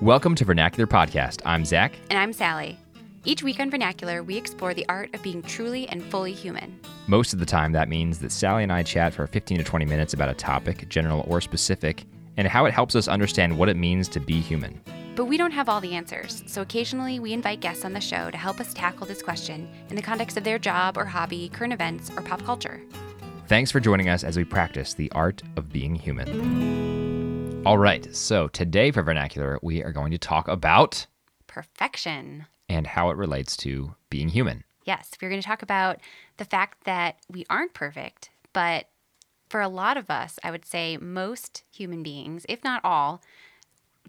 Welcome to Vernacular Podcast. I'm Zach. And I'm Sally. Each week on Vernacular, we explore the art of being truly and fully human. Most of the time, that means that Sally and I chat for 15 to 20 minutes about a topic, general or specific, and how it helps us understand what it means to be human. But we don't have all the answers, so occasionally we invite guests on the show to help us tackle this question in the context of their job or hobby, current events, or pop culture. Thanks for joining us as we practice the art of being human. All right, so today for Vernacular, we are going to talk about Perfection. and how it relates to being human. Yes, we're going to talk about the fact that we aren't perfect, but for a lot of us, I would say most human beings, if not all,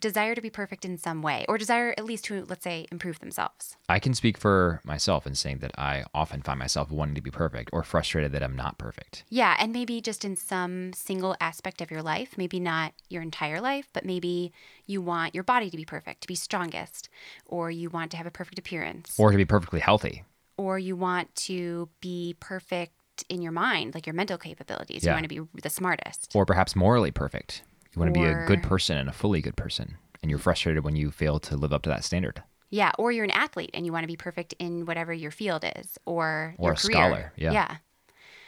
desire to be perfect in some way, or desire at least to, let's say, improve themselves. I can speak for myself in saying that I often find myself wanting to be perfect or frustrated that I'm not perfect. Yeah, and maybe just in some single aspect of your life, maybe not your entire life, but maybe you want your body to be perfect, to be strongest, or you want to have a perfect appearance, Or to be perfectly healthy. or you want to be perfect in your mind, like your mental capabilities. Yeah. You want to be the smartest. Or perhaps morally perfect. You want to be a good person and a fully good person. And you're frustrated when you fail to live up to that standard. Yeah, or you're an athlete and you want to be perfect in whatever your field is, or Or a career. scholar, yeah. yeah.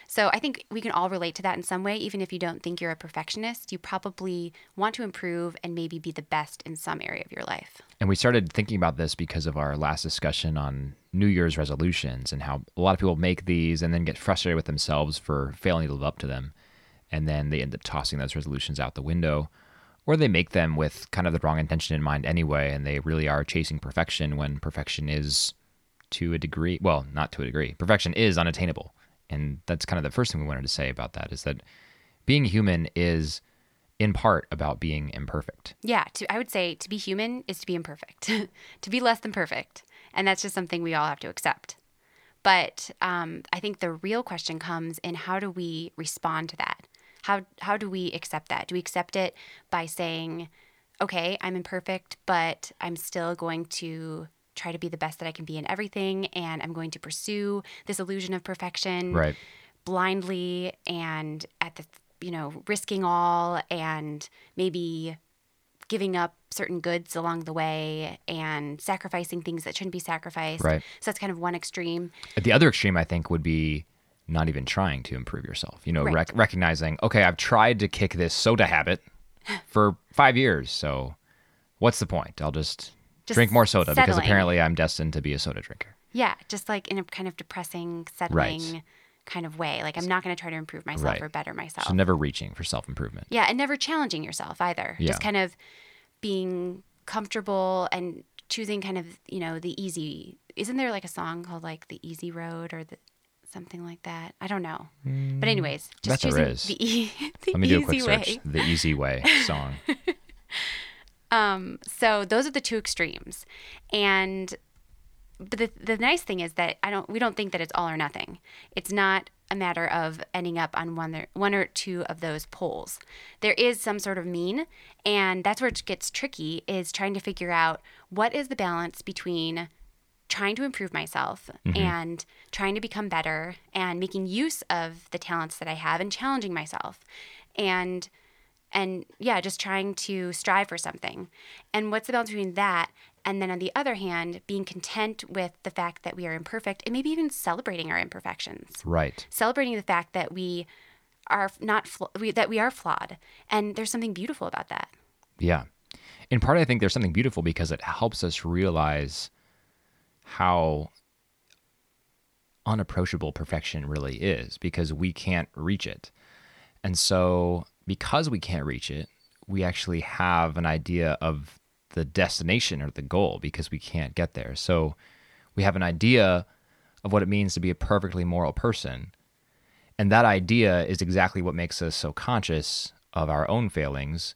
So I think we can all relate to that in some way. Even if you don't think you're a perfectionist, you probably want to improve and maybe be the best in some area of your life. And we started thinking about this because of our last discussion on New Year's resolutions and how a lot of people make these and then get frustrated with themselves for failing to live up to them. And then they end up tossing those resolutions out the window. Or they make them with kind of the wrong intention in mind anyway, and they really are chasing perfection when perfection is to a degree, well, not to a degree, perfection is unattainable. And that's kind of the first thing we wanted to say about that is that being human is in part about being imperfect. Yeah, to, I would say to be human is to be imperfect, to be less than perfect. And that's just something we all have to accept. But um, I think the real question comes in how do we respond to that? How, how do we accept that? Do we accept it by saying, okay, I'm imperfect, but I'm still going to try to be the best that I can be in everything, and I'm going to pursue this illusion of perfection Right. blindly and at the you know risking all and maybe giving up certain goods along the way and sacrificing things that shouldn't be sacrificed Right. so that's kind of one extreme the other extreme, I think, would be not even trying to improve yourself. You know, Right. rec- recognizing, okay, I've tried to kick this soda habit for five years, so what's the point? I'll just, Just drink more soda because apparently I'm destined to be a soda drinker. yeah just like in a kind of depressing settling kind of way like i'm not going to try to improve myself Right. or better myself So never reaching for self improvement. Yeah, and never challenging yourself either. Yeah. Just kind of being comfortable and choosing kind of, you know, the easy. Isn't there like a song called like The Easy Road or the something like that? I don't know. but anyways, just there choosing is. the, e- the Let me easy do a quick way. search. The Easy Way song. Um, so those are the two extremes. And but the the nice thing is that I don't we don't think that it's all or nothing. It's not a matter of ending up on one or, one or two of those poles. There is some sort of mean, and that's where it gets tricky is trying to figure out what is the balance between trying to improve myself mm-hmm. and trying to become better and making use of the talents that I have and challenging myself. And and yeah, just trying to strive for something. And what's the balance between that and then on the other hand, being content with the fact that we are imperfect and maybe even celebrating our imperfections. Right. Celebrating the fact that we are not fl- we, that we are flawed and there's something beautiful about that. Yeah. In part, I think there's something beautiful because it helps us realize how unapproachable perfection really is because we can't reach it. And so, because we can't reach it, we actually have an idea of the destination or the goal because we can't get there. So, we have an idea of what it means to be a perfectly moral person. And that idea is exactly what makes us so conscious of our own failings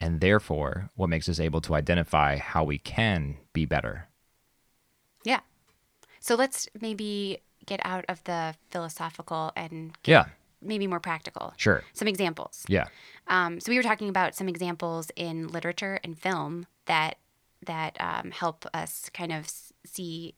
and therefore what makes us able to identify how we can be better. Yeah. So let's maybe get out of the philosophical and Yeah, maybe more practical. sure. Some examples. Yeah. Um, so we were talking about some examples in literature and film that that um, help us kind of see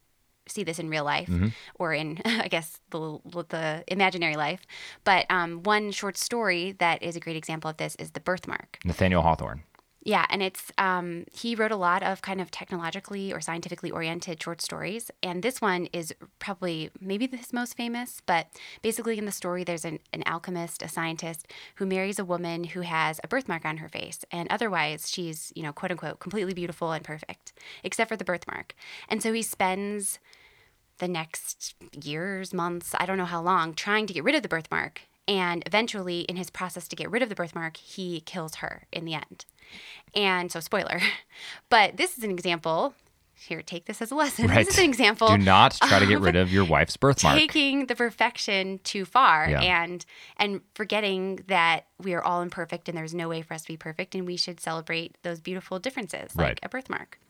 see this in real life or in I guess the the imaginary life. But um, one short story that is a great example of this is The Birthmark. Nathaniel Hawthorne. Yeah, and it's um, he wrote a lot of kind of technologically or scientifically oriented short stories, and this one is probably maybe his most famous. But basically, in the story, there's an, an alchemist, a scientist, who marries a woman who has a birthmark on her face, and otherwise she's you know quote unquote completely beautiful and perfect, except for the birthmark. And so he spends the next years, months, I don't know how long, trying to get rid of the birthmark. And eventually, in his process to get rid of the birthmark, he kills her in the end. And so, spoiler. But this is an example. Here, take this as a lesson. Right. This is an example. Do not try to get rid of your wife's birthmark. Taking the perfection too far Yeah. and and forgetting that we are all imperfect and there's no way for us to be perfect and we should celebrate those beautiful differences like Right. a birthmark.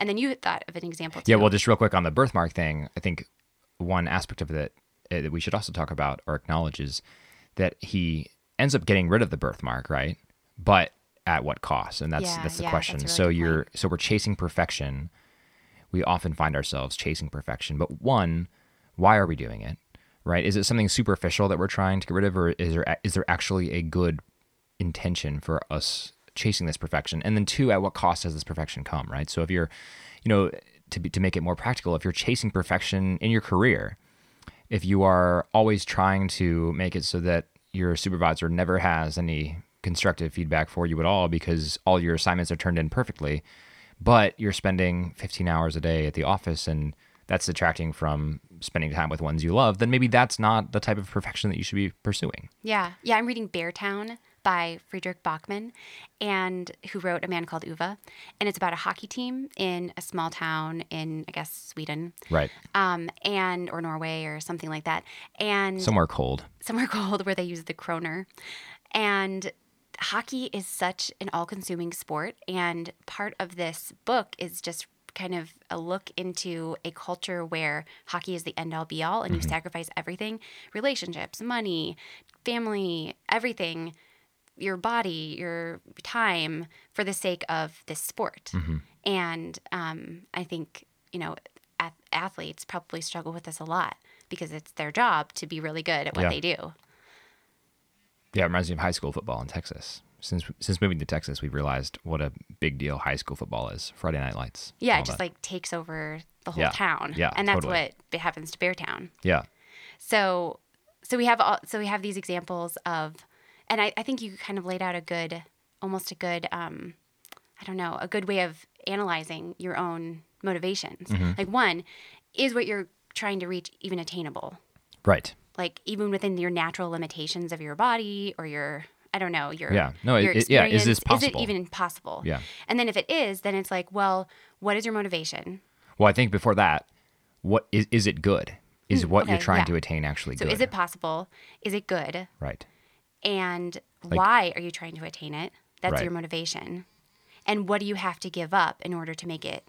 And then you thought of an example too. Yeah, well, just real quick on the birthmark thing, I think one aspect of it uh, that we should also talk about or acknowledge is that he ends up getting rid of the birthmark, right? But at what cost? And that's Yeah, that's the yeah, question. that's a so you're so we're chasing perfection. We often find ourselves chasing perfection, but one, why are we doing it? Right? Is it something superficial that we're trying to get rid of, or is there is there actually a good intention for us chasing this perfection? And then two, at what cost does this perfection come? Right? So if you're, you know, to be, to make it more practical, if you're chasing perfection in your career, if you are always trying to make it so that your supervisor never has any constructive feedback for you at all because all your assignments are turned in perfectly, but you're spending 15 hours a day at the office and that's detracting from spending time with ones you love, then maybe that's not the type of perfection that you should be pursuing. Yeah, yeah. I'm reading Beartown by Fredrik Backman, and who wrote A Man Called Ove, and it's about a hockey team in a small town in I guess Sweden, Right. um, and or Norway or something like that, and Somewhere cold. somewhere cold where they use the kroner, and hockey is such an all-consuming sport, and part of this book is just kind of a look into a culture where hockey is the end all be all and you sacrifice everything. Relationships money family everything your body your time for the sake of this sport and um, i think you know ath- athletes probably struggle with this a lot because it's their job to be really good at what Yeah. they do Yeah, it reminds me of high school football in Texas. Since since moving to Texas, we've realized what a big deal high school football is. Friday night lights. yeah it just that. like takes over the whole Yeah. town Yeah, and that's totally. what happens to beartown yeah, So so we have all so we have these examples of and I, I think you kind of laid out a good almost a good um I don't know, a good way of analyzing your own motivations. Mm-hmm. Like one, is what you're trying to reach even attainable? right. Like even within your natural limitations of your body or your I don't know, your Yeah. No, your it- yeah, is this possible? Is it even possible? Yeah. And then if it is, then it's like, well, what is your motivation? Well, I think before that, what is is it good? Is what you're Mm, trying yeah. to attain actually So good? is it possible? Is it good? right? And why are you trying to attain it that's Right. your motivation and what do you have to give up in order to make it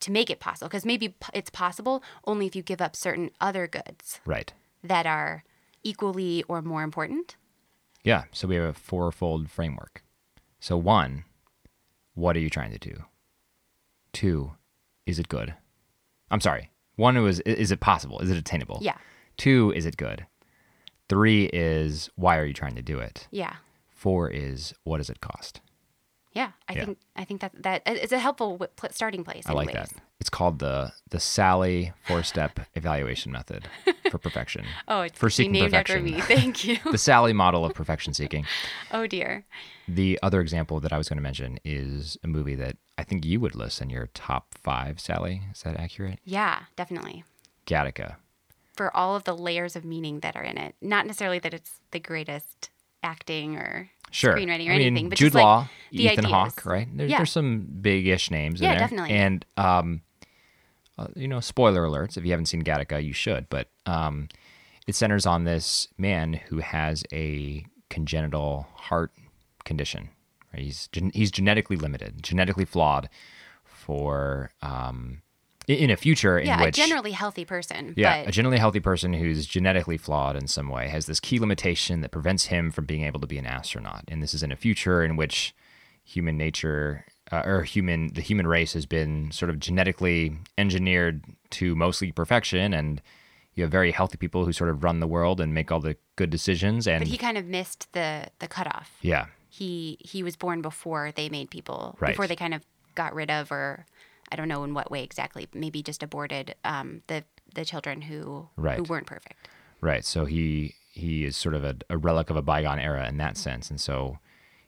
to make it possible because maybe p- it's possible only if you give up certain other goods Right. that are equally or more important Yeah. So we have a fourfold framework. So one, what are you trying to do? Two, is it good? I'm sorry. One was is it possible? Is it attainable? yeah Two, is it good? Three is why are you trying to do it? yeah Four is what does it cost? yeah i Yeah. think i think that that it's a helpful w- starting place I like that. It's called the the Sally four step evaluation method for perfection. oh it's For seeking named after perfection. me thank you the Sally model of perfection seeking. oh dear The other example that I was going to mention is a movie that I think you would list in your top five, Sally. Is that accurate? yeah definitely Gattaca. For all of the layers of meaning that are in it. Not necessarily that it's the greatest acting or Sure. screenwriting or I mean, anything, but Jude just like Law, the Ethan. Hawke, right? There's, Yeah. there's some big-ish names in Yeah, there. definitely. And um, uh, you know, spoiler alerts. If you haven't seen Gattaca, you should. But um, it centers on this man who has a congenital heart condition. Right? He's gen- he's genetically limited, genetically flawed for um, in, a future in Yeah, a generally healthy person. yeah, but a generally healthy person who's genetically flawed in some way has this key limitation that prevents him from being able to be an astronaut. And this is in a future in which human nature uh, or human the human race has been sort of genetically engineered to mostly perfection and you have very healthy people who sort of run the world and make all the good decisions and but he kind of missed the the cutoff. yeah he he was born before they made people Right. before they kind of got rid of or I don't know in what way exactly, maybe just aborted um, the the children who who weren't perfect. Right. So he he is sort of a, a relic of a bygone era in that sense, and so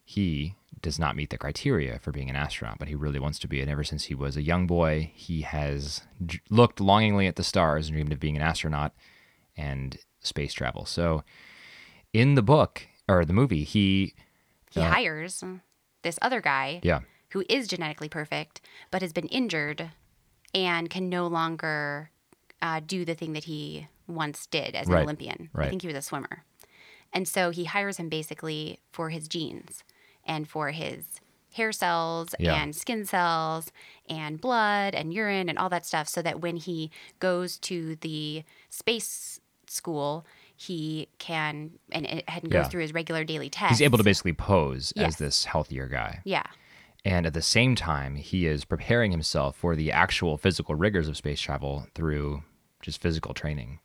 he does not meet the criteria for being an astronaut, but he really wants to be. And ever since he was a young boy, he has looked longingly at the stars and dreamed of being an astronaut and space travel. So in the book or the movie, he He hires this other guy yeah who is genetically perfect but has been injured and can no longer uh, do the thing that he once did as an Right. Olympian. I think he was a swimmer. And so he hires him basically for his genes and for his hair cells Yeah. and skin cells and blood and urine and all that stuff so that when he goes to the space school he can and, and goes Yeah. through his regular daily tests. he's able to basically pose Yes. as this healthier guy. Yeah. And at the same time, he is preparing himself for the actual physical rigors of space travel through just physical training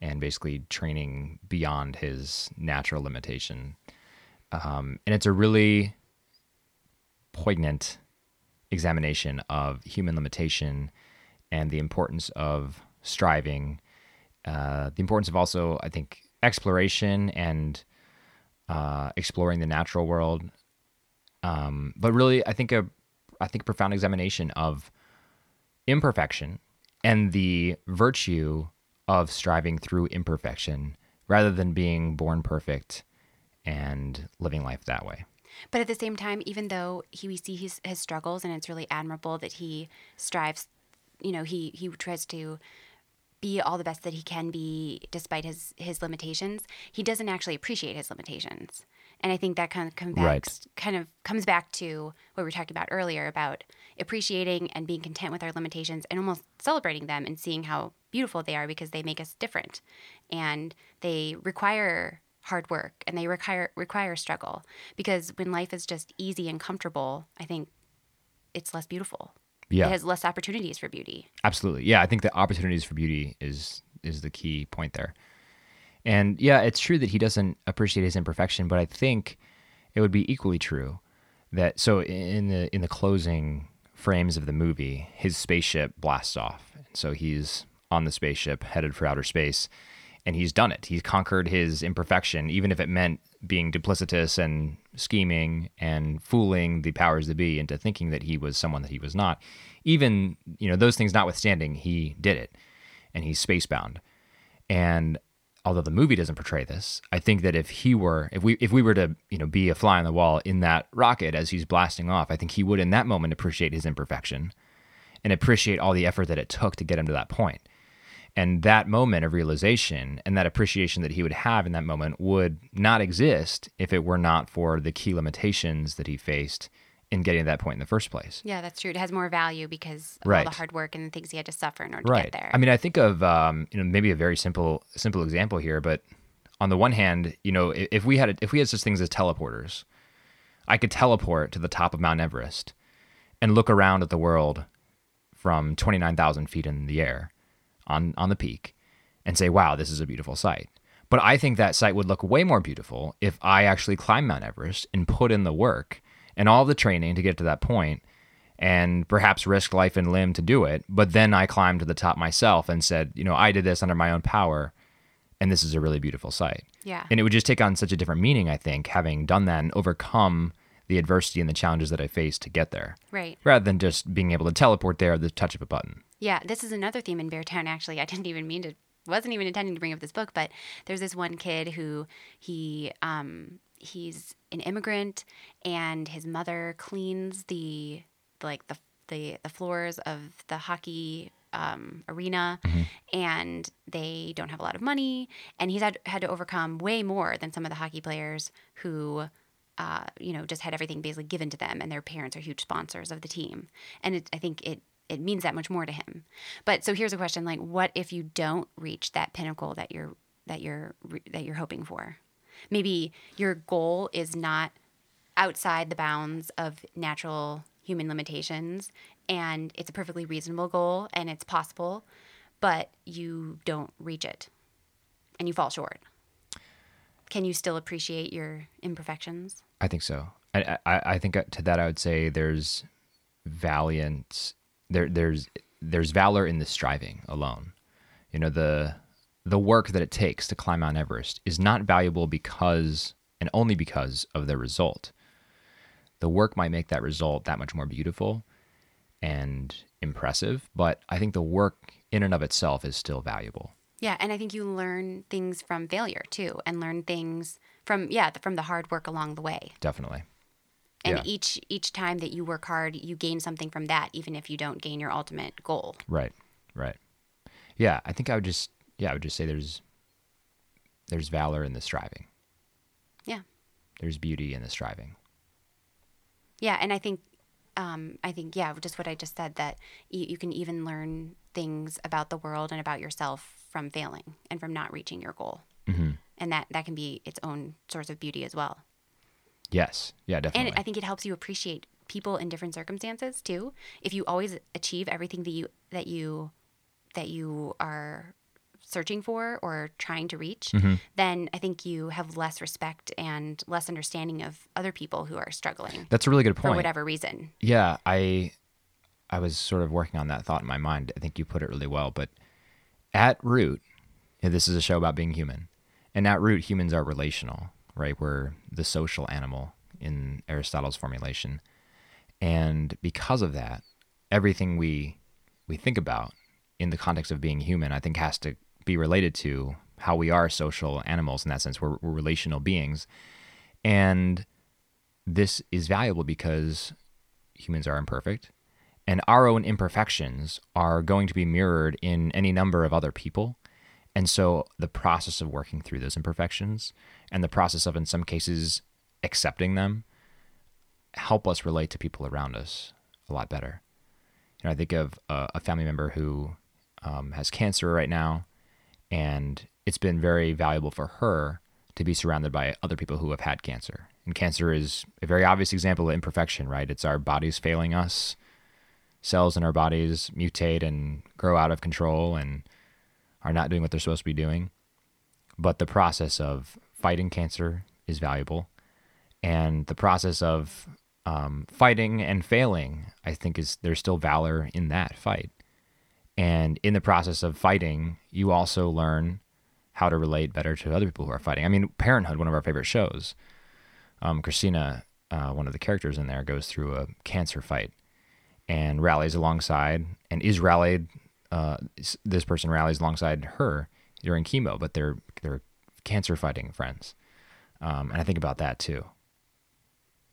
and basically training beyond his natural limitation. Um, and it's a really poignant examination of human limitation and the importance of striving, uh, the importance of also, I think, exploration and uh, exploring the natural world um, but really I think a I think a profound examination of imperfection and the virtue of striving through imperfection rather than being born perfect and living life that way. But at the same time, even though he we see his his struggles, and it's really admirable that he strives, you know, he he tries to be all the best that he can be despite his his limitations. He doesn't actually appreciate his limitations, and I think that kind of comes back Right. kind of comes back to what we were talking about earlier about appreciating and being content with our limitations and almost celebrating them and seeing how beautiful they are because they make us different, and they require hard work and they require require struggle because when life is just easy and comfortable, I think it's less beautiful. Yeah. It has less opportunities for beauty. Absolutely. Yeah, I think the opportunities for beauty is is the key point there. And yeah, it's true that he doesn't appreciate his imperfection, but I think it would be equally true that so in the in the closing frames of the movie, his spaceship blasts off. And so he's on the spaceship headed for outer space and he's done it. He's conquered his imperfection even if it meant being duplicitous and scheming and fooling the powers that be into thinking that he was someone that he was not. Even, you know, those things notwithstanding, he did it and he's spacebound. And although the movie doesn't portray this, I think that if he were, if we, if we were to, you know, be a fly on the wall in that rocket as he's blasting off, I think he would in that moment appreciate his imperfection and appreciate all the effort that it took to get him to that point. And that moment of realization and that appreciation that he would have in that moment would not exist if it were not for the key limitations that he faced in getting to that point in the first place. Yeah, that's true. It has more value because of all Right. the hard work and the things he had to suffer in order to get there. I mean, I think of um, you know maybe a very simple simple example here, but on the one hand, you know, if we had if we had such things as teleporters, I could teleport to the top of Mount Everest and look around at the world from twenty nine thousand feet in the air on on the peak and say, "Wow, this is a beautiful sight." But I think that site would look way more beautiful if I actually climbed Mount Everest and put in the work and all the training to get to that point and perhaps risk life and limb to do it. But then I climbed to the top myself and said, you know, I did this under my own power and this is a really beautiful sight. yeah. And it would just take on such a different meaning, I think, having done that and overcome the adversity and the challenges that I faced to get there, right. rather than just being able to teleport there at the touch of a button. Yeah, this is another theme in Beartown. Actually, I didn't even mean to, wasn't even intending to bring up this book, but there's this one kid who he, um, he's an immigrant, and his mother cleans the like the the the floors of the hockey um, arena, and they don't have a lot of money, and he's had had to overcome way more than some of the hockey players who uh, you know, just had everything basically given to them, and their parents are huge sponsors of the team. And it, I think it it means that much more to him. But so here's a question: like, what if you don't reach that pinnacle that you're that you're that you're hoping for? Maybe your goal is not outside the bounds of natural human limitations, and it's a perfectly reasonable goal, and it's possible, but you don't reach it, and you fall short. Can you still appreciate your imperfections? I think so. I, I, I think to that I would say there's valiant there there's there's valor in the striving alone. You know the the work that it takes to climb Mount Everest is not valuable because and only because of the result. The work might make that result that much more beautiful and impressive, but I think the work in and of itself is still valuable. Yeah, and I think you learn things from failure too, and learn things from yeah from the hard work along the way. Definitely. And Yeah. each each time that you work hard, you gain something from that, even if you don't gain your ultimate goal. Right. Right. Yeah, I think I would just yeah, I would just say there's there's valor in the striving. Yeah. There's beauty in the striving. Yeah, and I think, um, I think, yeah, just what I just said that you, you can even learn things about the world and about yourself from failing and from not reaching your goal, Mm-hmm. and that that can be its own source of beauty as well. Yes. Yeah, definitely. And I think it helps you appreciate people in different circumstances too. If you always achieve everything that you that you that you are searching for or trying to reach, mm-hmm. then I think you have less respect and less understanding of other people who are struggling That's a really good point. for whatever reason. Yeah, I I was sort of working on that thought in my mind. I think you put it really well, but at root, this is a show about being human. And at root, humans are relational, right? We're the social animal in Aristotle's formulation. And because of that, everything we we think about in the context of being human, I think has to be related to how we are social animals in that sense. We're, we're relational beings. And this is valuable because humans are imperfect and our own imperfections are going to be mirrored in any number of other people. And so the process of working through those imperfections and the process of, in some cases, accepting them help us relate to people around us a lot better. You know, I think of a, a family member who um, has cancer right now, and it's been very valuable for her to be surrounded by other people who have had cancer. And cancer is a very obvious example of imperfection, right? It's our bodies failing us. Cells in our bodies mutate and grow out of control and are not doing what they're supposed to be doing. But the process of fighting cancer is valuable. And the process of um, fighting and failing, I think, is there's still valor in that fight. And in the process of fighting, you also learn how to relate better to other people who are fighting. I mean, Parenthood, one of our favorite shows, um, Kristina, uh, one of the characters in there, goes through a cancer fight and rallies alongside and is rallied. Uh, this person rallies alongside her during chemo, but they're they're cancer fighting friends, um, and I think about that too.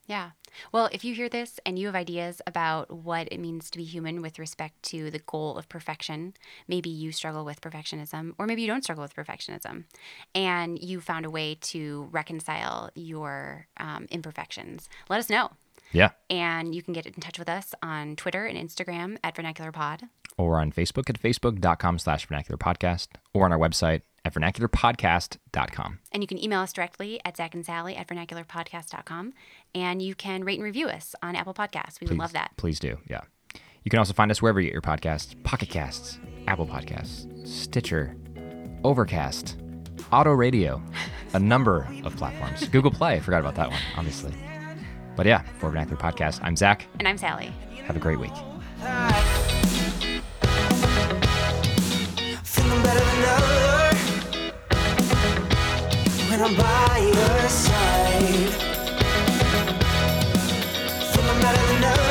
Yeah. Well, if you hear this and you have ideas about what it means to be human with respect to the goal of perfection, maybe you struggle with perfectionism, or maybe you don't struggle with perfectionism, and you found a way to reconcile your um, imperfections, let us know. Yeah, And you can get in touch with us on Twitter and Instagram at Vernacular Pod. or on Facebook at facebook.com slash vernacular podcast, or on our website at vernacularpodcast.com. And you can email us directly at Zach and Sally at vernacularpodcast.com. And you can rate and review us on Apple Podcasts. We would love that. Please do. Yeah. You can also find us wherever you get your podcasts Pocket Casts, Apple Podcasts, Stitcher, Overcast, Auto Radio, a number of platforms. Google Play, I forgot about that one, obviously. But yeah, for Vernacular Podcast, I'm Zach. And I'm Sally. Have a great week. When I'm by your side. Feeling better than ever.